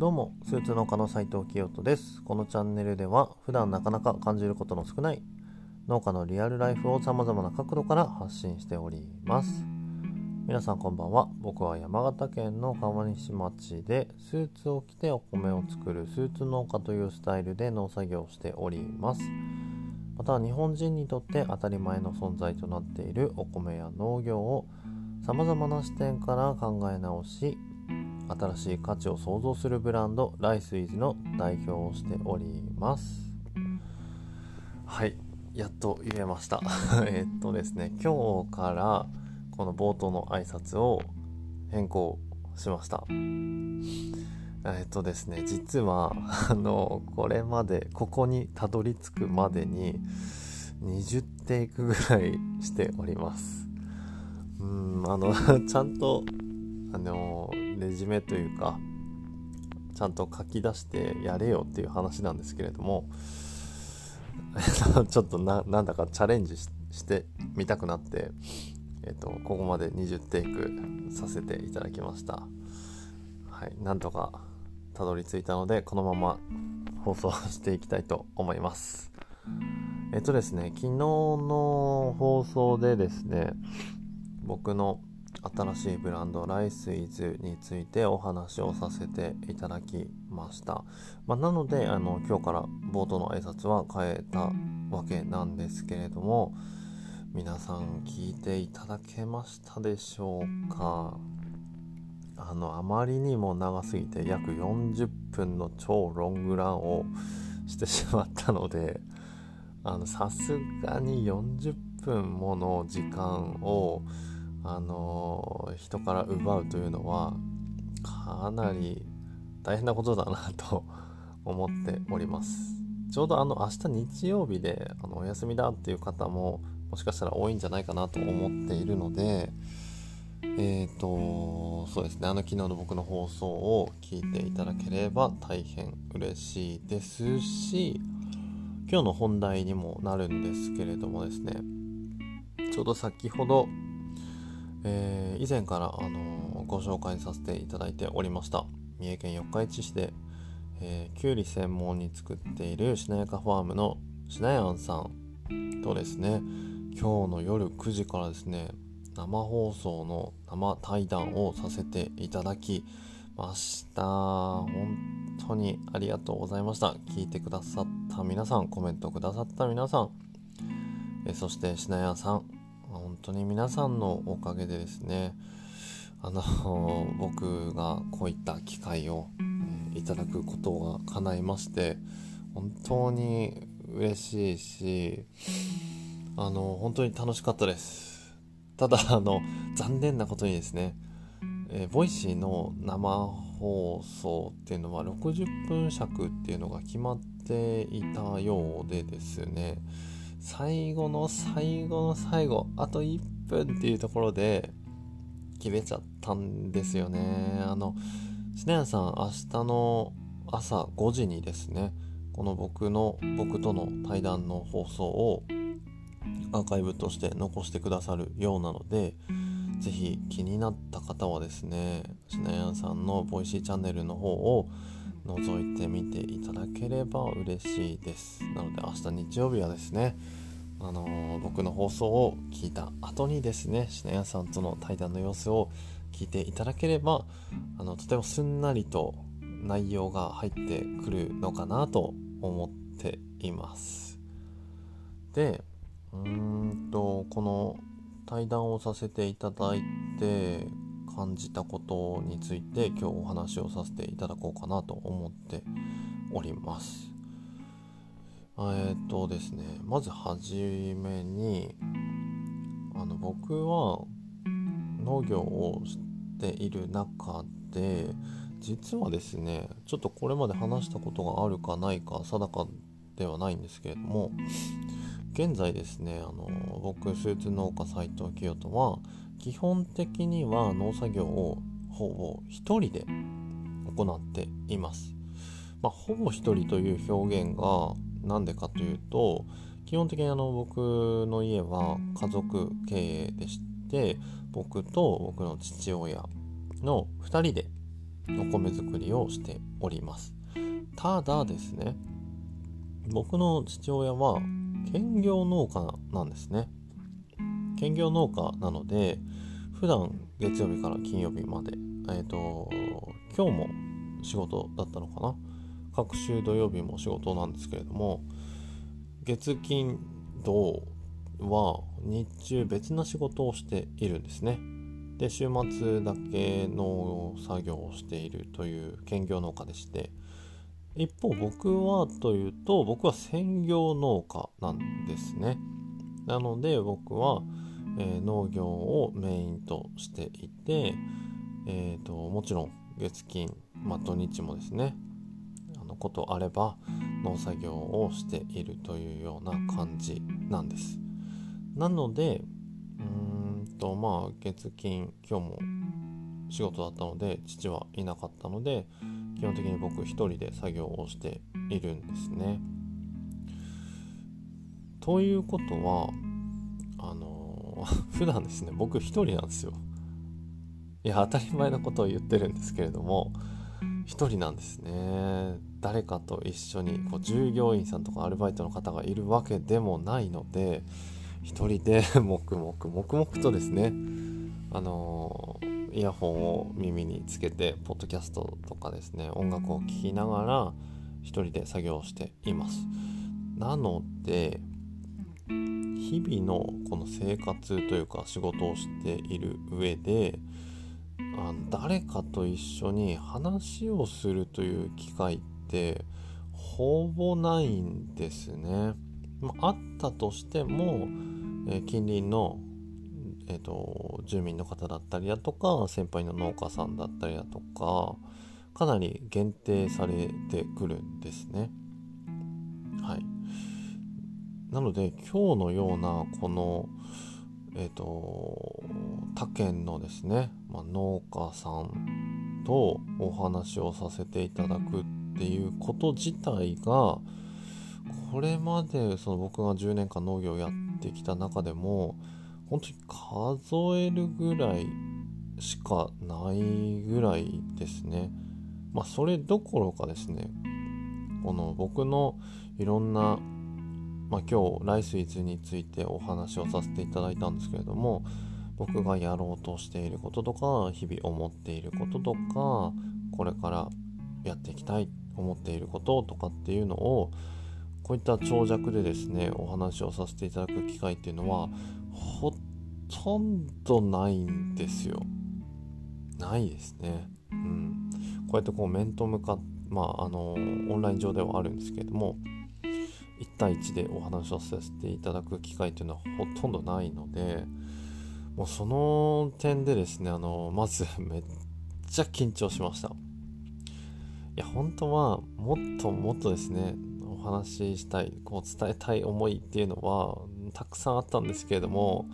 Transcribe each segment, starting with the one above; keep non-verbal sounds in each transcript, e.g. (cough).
どうもスーツ農家の斉藤清人です。このチャンネルでは普段なかなか感じることの少ない農家のリアルライフを様々な角度から発信しております。皆さんこんばんは。僕は山形県の川西町でスーツを着てお米を作るスーツ農家というスタイルで農作業をしております。また日本人にとって当たり前の存在となっているお米や農業を様々な視点から考え直し新しい価値を創造するブランドライスイズの代表をしております。はいやっと言えました。(laughs) えっとですね今日からこの冒頭の挨拶を変更しました。えっとですね実はあのこれまでここにたどり着くまでに20テイクぐらいしております。うんあの (laughs) ちゃんとあのレジュメというかちゃんと書き出してやれよっていう話なんですけれども (laughs) ちょっとななんだかチャレンジしてみたくなって、えっと、ここまで20テイクさせていただきました。はいなんとかたどり着いたのでこのまま放送していきたいと思います。えっとですね昨日の放送でですね僕の新しいブランドライスイズについてお話をさせていただきました、まあ、なのであの今日から冒頭の挨拶は変えたわけなんですけれども皆さん聞いていただけましたでしょうか？あのあまりにも長すぎて約40分の超ロングランをしてしまったのでさすがに40分もの時間をあの人から奪うというのはかなり大変なことだなと思っております。ちょうどあの明日日曜日であのお休みだっていう方ももしかしたら多いんじゃないかなと思っているのでえっ、ー、とそうですね。あの昨日の僕の放送を聞いていただければ大変嬉しいですし今日の本題にもなるんですけれどもですね。ちょうど先ほどえー、以前から、あのー、ご紹介させていただいておりました三重県四日市市で、えー、きゅうり専門に作っているしなやかファームのしなやんさんとですね今日の夜9時からですね生放送の生対談をさせていただきました。本当にありがとうございました。聞いてくださった皆さんコメントくださった皆さんえそしてしなやさん当に皆さんのおかげでですねあの (laughs) 僕がこういった機会を、え、いただくことが叶いまして本当に嬉しいしあの本当に楽しかったです。ただあの残念なことにですね、えー、ボイシーの生放送っていうのは60分尺っていうのが決まっていたようでですね最後の最後の最後あと1分っていうところで切れちゃったんですよね。あのしなやさん明日の朝5時にですねこの僕の僕との対談の放送をアーカイブとして残してくださるようなので是非気になった方はですねしなやさんの Voicyチャンネルの方を覗いてみていただければ嬉しいです。なので明日日曜日はですねあのー、僕の放送を聞いた後にですねしなやさんとの対談の様子を聞いていただければあのとてもすんなりと内容が入ってくるのかなと思っています。でうーんとこの対談をさせていただいて感じたことについて今日お話をさせていただこうかなと思っております。えっ、とですねまずはじめにあの僕は農業をしている中で実はですねちょっとこれまで話したことがあるかないか定かではないんですけれども現在ですねあの僕スーツ農家斉藤清人は基本的には農作業をほぼ1人で行っています。まあ、ほぼ1人という表現が何でかというと基本的にあの僕の家は家族経営でして僕と僕の父親の2人でお米作りをしておりますただですね僕の父親は兼業農家なんですね兼業農家なので普段月曜日から金曜日までえっ、ー、と今日も仕事だったのかな？各週土曜日も仕事なんですけれども月金土は日中別な仕事をしているんですね。で週末だけの作業をしているという兼業農家でして一方僕はというと僕は専業農家なんですね。なので僕は、えー、農業をメインとしていて、えーと、もちろん月金、まあ、土日もですねあのことあれば農作業をしているというような感じなんですなのでうんとまあ月金今日も仕事だったので父はいなかったので基本的に僕一人で作業をしているんですね。ということはあの (laughs) 普段ですね僕一人なんですよ。いや当たり前のことを言ってるんですけれども一人なんですね。誰かと一緒にこう従業員さんとかアルバイトの方がいるわけでもないので一人で (laughs) 黙々黙々とですねあのイヤホンを耳につけてポッドキャストとかですね音楽を聴きながら一人で作業していますなので日々のこの生活というか仕事をしている上であの誰かと一緒に話をするという機会ってほぼないんですね。まあ、ったとしても、え近隣のえーと、住民の方だったりだとか先輩の農家さんだったりだとかかなり限定されてくるんですね。はい、なので今日のようなこのえっ、ー、と他県のですね、まあ、農家さんとお話をさせていただくっていうこと自体がこれまでその僕が10年間農業をやってきた中でも本当に数えるぐらいしかないぐらいですね。まあそれどころかですねこの僕のいろんな、まあ、今日ライスイズについてお話をさせていただいたんですけれども僕がやろうとしていることとか日々思っていることとかこれからやっていきたい思っていることとかっていうのをこういった長尺でですねお話をさせていただく機会っていうのはほとんどないんですよ。ないですね。うん。こうやってこう面と向かっまああのオンライン上ではあるんですけれども1対1でお話をさせていただく機会というのはほとんどないのでもうその点でですねあのまず (laughs) めっちゃ緊張しました。いや本当はもっともっとですねお話ししたいこう伝えたい思いっていうのはたくさんあったんですけれども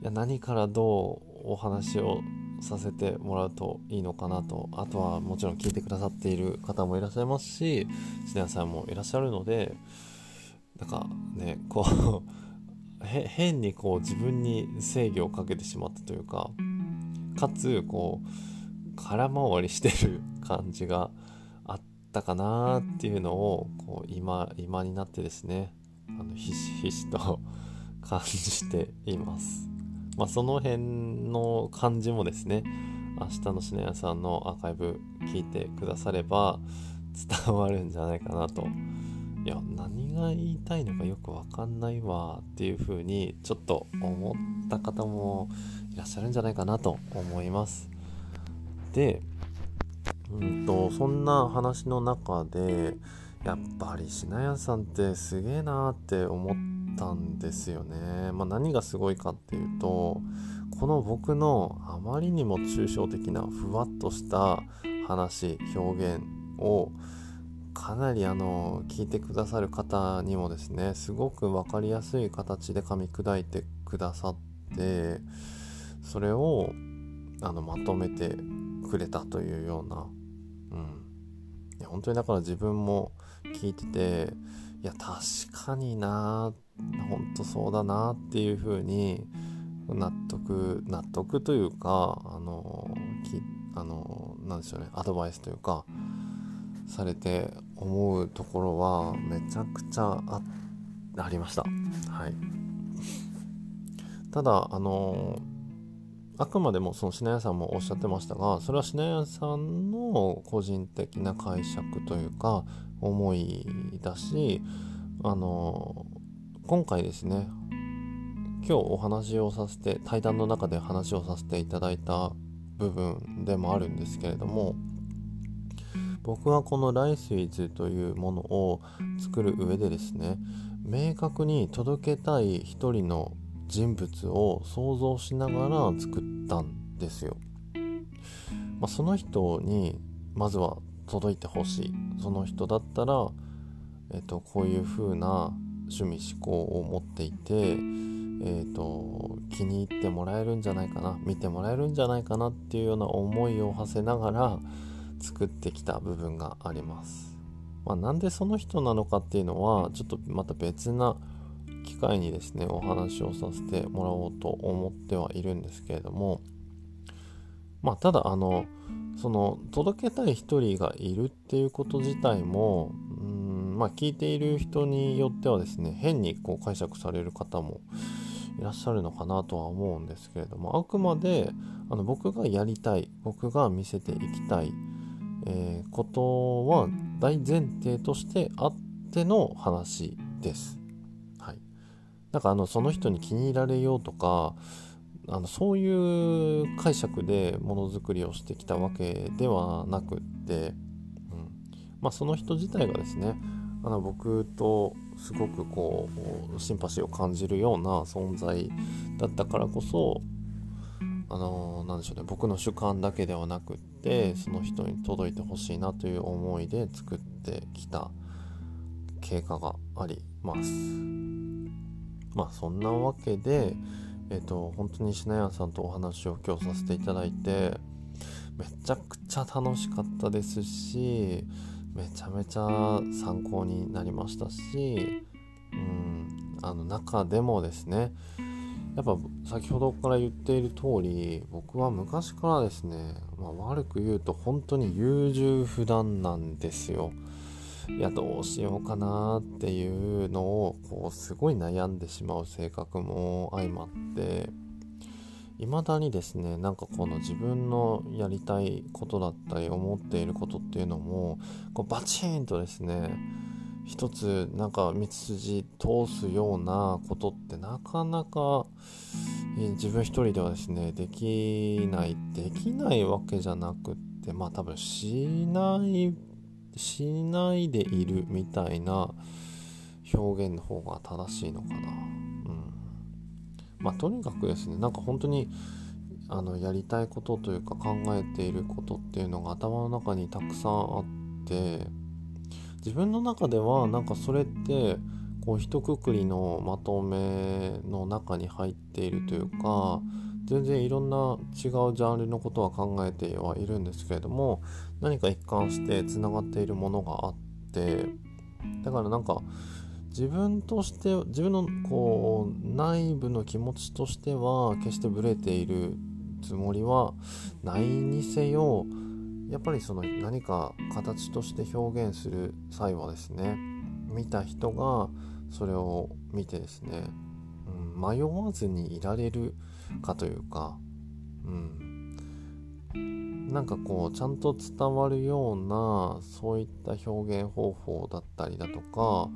いや何からどうお話をさせてもらうといいのかなとあとはもちろん聞いてくださっている方もいらっしゃいますしシネアさんもいらっしゃるのでなんかねこう (laughs) 変にこう自分に制御をかけてしまったというかかつこう空回りしてる感じがあったかなっていうのをこう今今になってですねあのひしひしと感じています。まあ、その辺の感じもですね明日のシネアさんのアーカイブ聞いてくだされば伝わるんじゃないかなといや何が言いたいのかよくわかんないわっていう風にちょっと思った方もいらっしゃるんじゃないかなと思いますでうんとそんな話の中でやっぱり品屋さんってすげえなーって思ったんですよね。まあ、何がすごいかっていうとこの僕のあまりにも抽象的なふわっとした話表現をかなりあの聞いてくださる方にもですねすごく分かりやすい形で噛み砕いてくださってそれをあのまとめてくれたというような、うん、本当にだから自分も聞いてていや確かにな本当そうだなっていうふうに納得納得というかあのあのなんでしょうねアドバイスというかされて思うところはめちゃくちゃあありました。はい。ただあのあくまでもその品屋さんもおっしゃってましたがそれは品屋さんの個人的な解釈というか思いだしあの今回ですね今日お話をさせて対談の中で話をさせていただいた部分でもあるんですけれども僕はこのライスイズというものを作る上でですね明確に届けたい一人の人物を想像しながら作ったんですよ。まあ、その人にまずは届いてほしいその人だったら、えっと、こういう風な趣味思考を持っていてえーと、気に入ってもらえるんじゃないかな見てもらえるんじゃないかなっていうような思いを馳せながら作ってきた部分があります。まあ、なんでその人なのかっていうのはちょっとまた別な機会にですねお話をさせてもらおうと思ってはいるんですけれどもまあただあのその届けたい一人がいるっていうこと自体もうんまあ聞いている人によってはですね変にこう解釈される方もいらっしゃるのかなとは思うんですけれどもあくまであの僕がやりたい僕が見せていきたい、えー、ことは大前提としてあっての話です。はい、だからあのその人に気に入られようとかあのそういう解釈でものづくりをしてきたわけではなくって、うんまあ、その人自体がですねあの僕とすごくこうシンパシーを感じるような存在だったからこそあのなんでしょうね。僕の主観だけではなくってその人に届いてほしいなという思いで作ってきた経過があります。まあそんなわけでえっ、ー、と本当にしなやさんとお話を今日させていただいてめちゃくちゃ楽しかったですしめちゃめちゃ参考になりましたし、うん、あの中でもですねやっぱ先ほどから言っている通り僕は昔からですね、まあ、悪く言うと本当に優柔不断なんですよ。いやどうしようかなっていうのをこうすごい悩んでしまう性格も相まって未だにですねなんかこの自分のやりたいことだったり思っていることっていうのもこうバチンとですね一つなんか道筋通すようなことってなかなか自分一人ではですねできないできないわけじゃなくってまあ多分しないしないでいるみたいな表現の方が正しいのかな。うんまあ、とにかくですねなんか本当にあのやりたいことというか考えていることっていうのが頭の中にたくさんあって自分の中ではなんかそれってこう一括りのまとめの中に入っているというか全然いろんな違うジャンルのことは考えてはいるんですけれども何か一貫してつながっているものがあってだからなんか自分として自分のこう内部の気持ちとしては決してブレているつもりはないにせよやっぱりその何か形として表現する際はですね見た人がそれを見てですね、うん、迷わずにいられるかというか、うん、なんかこうちゃんと伝わるようなそういった表現方法だったりだとか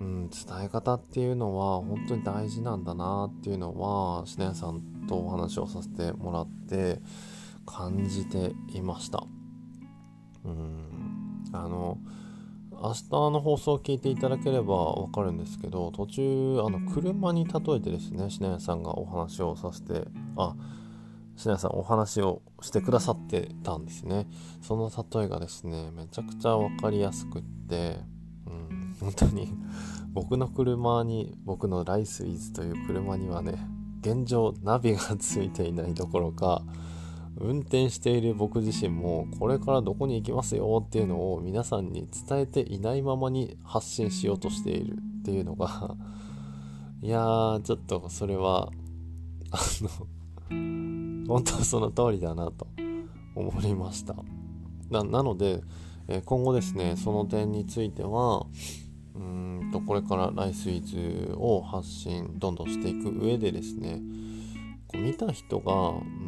うん、伝え方っていうのは本当に大事なんだなっていうのはしなやさんとお話をさせてもらって感じていました。うん。あの明日の放送を聞いていただければわかるんですけど途中あの車に例えてですねしなやさんがお話をさせてあしなやさんお話をしてくださってたんですね。その例えがですねめちゃくちゃ分かりやすくってうん本当に僕の車に僕のライスイズという車にはね現状ナビがついていないどころか運転している僕自身もこれからどこに行きますよっていうのを皆さんに伝えていないままに発信しようとしているっていうのが (laughs) いやーちょっとそれはあの本当その通りだなと思いました。なので、え今後ですねその点についてはうんとこれからライスイズを発信どんどんしていく上でですねこう見た人がうん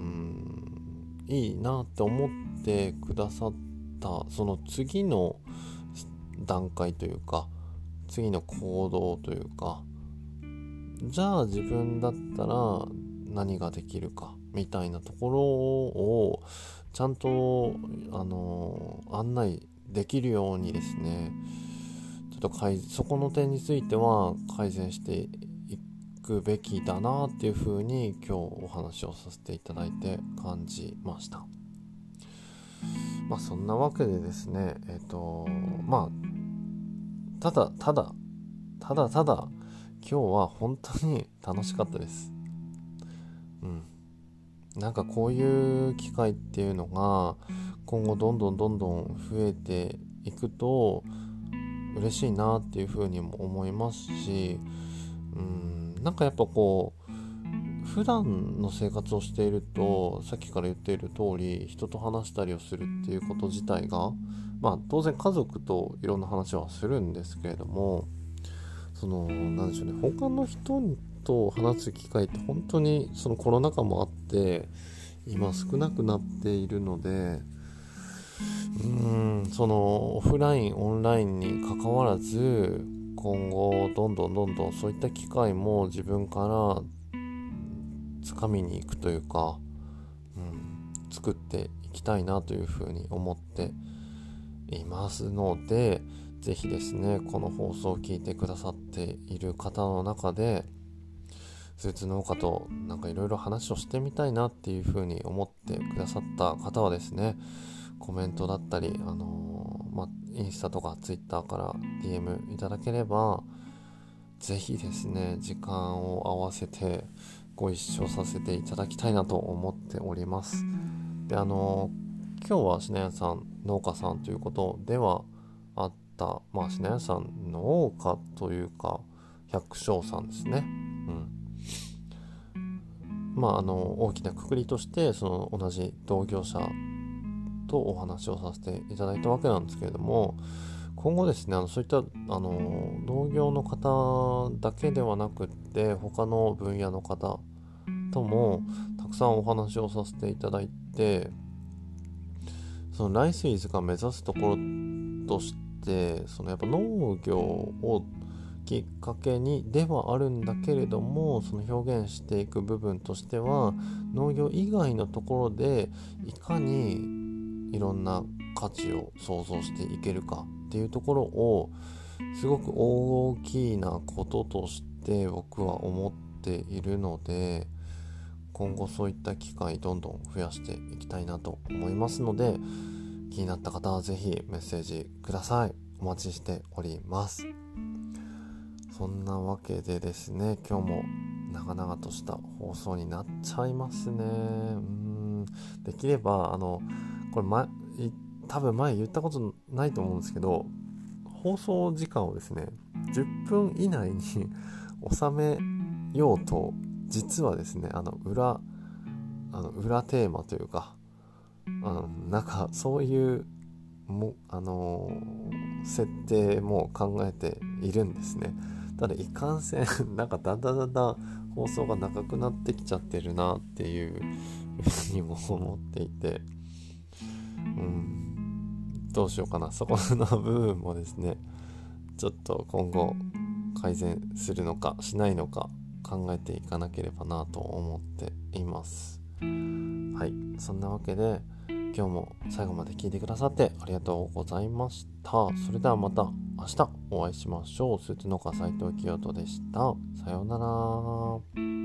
いいなって思ってくださったその次の段階というか次の行動というかじゃあ自分だったら何ができるかみたいなところをちゃんとあの案内できるようにですねちょっとそこの点については改善してくべきだなっていうふうに今日お話をさせていただいて感じました。まあそんなわけでですねえっ、ー、とまあただただただただ今日は本当に楽しかったです。うん。なんかこういう機会っていうのが今後どんどんどんどん増えていくと嬉しいなっていうふうにも思いますしうん。なんかやっぱこう普段の生活をしているとさっきから言っている通り人と話したりをするっていうこと自体がまあ当然家族といろんな話はするんですけれどもその何でしょうね他の人と話す機会って本当にそのコロナ禍もあって今少なくなっているのでうーんそのオフラインオンラインにかかわらず今後どんどんどんどんそういった機会も自分からつかみに行くというか、うん、作っていきたいなというふうに思っていますので是非ですねこの放送を聞いてくださっている方の中でスーツ農家となんかいろいろ話をしてみたいなっていうふうに思ってくださった方はですねコメントだったり、あのー、まあ、インスタとかツイッターから DM いただければ、ぜひですね、時間を合わせてご一緒させていただきたいなと思っております。で、あのー、今日は品屋さん、農家さんということではあった、まあ、品屋さん農家というか、百姓さんですね。うん。まあ、あの大きなくくりとしてその同じ同業者とお話をさせていただいたわけなんですけれども今後ですねあのそういったあの農業の方だけではなくって他の分野の方ともたくさんお話をさせていただいてそのライスイズが目指すところとしてそのやっぱ農業をきっかけにではあるんだけれどもその表現していく部分としては農業以外のところでいかにいろんな価値を想像していけるかっていうところをすごく大きなこととして僕は思っているので今後そういった機会どんどん増やしていきたいなと思いますので気になった方は是非メッセージください。お待ちしております。そんなわけでですね今日も長々とした放送になっちゃいますね。うん。できればあのこれ前多分前言ったことないと思うんですけど放送時間をですね10分以内に (laughs) 収めようと実はですねあの裏あの裏テーマというかあのなんかそういうもあのー、設定も考えているんですね。ただいかんせん (laughs) なんかだんだんだんだん放送が長くなってきちゃってるなっていうふうにも思っていて。うん、どうしようかな。そこの部分もですねちょっと今後改善するのかしないのか考えていかなければなと思っています。はい。そんなわけで今日も最後まで聞いてくださってありがとうございました。それではまた明日お会いしましょう。スーツ農家斉藤清人でした。さようなら。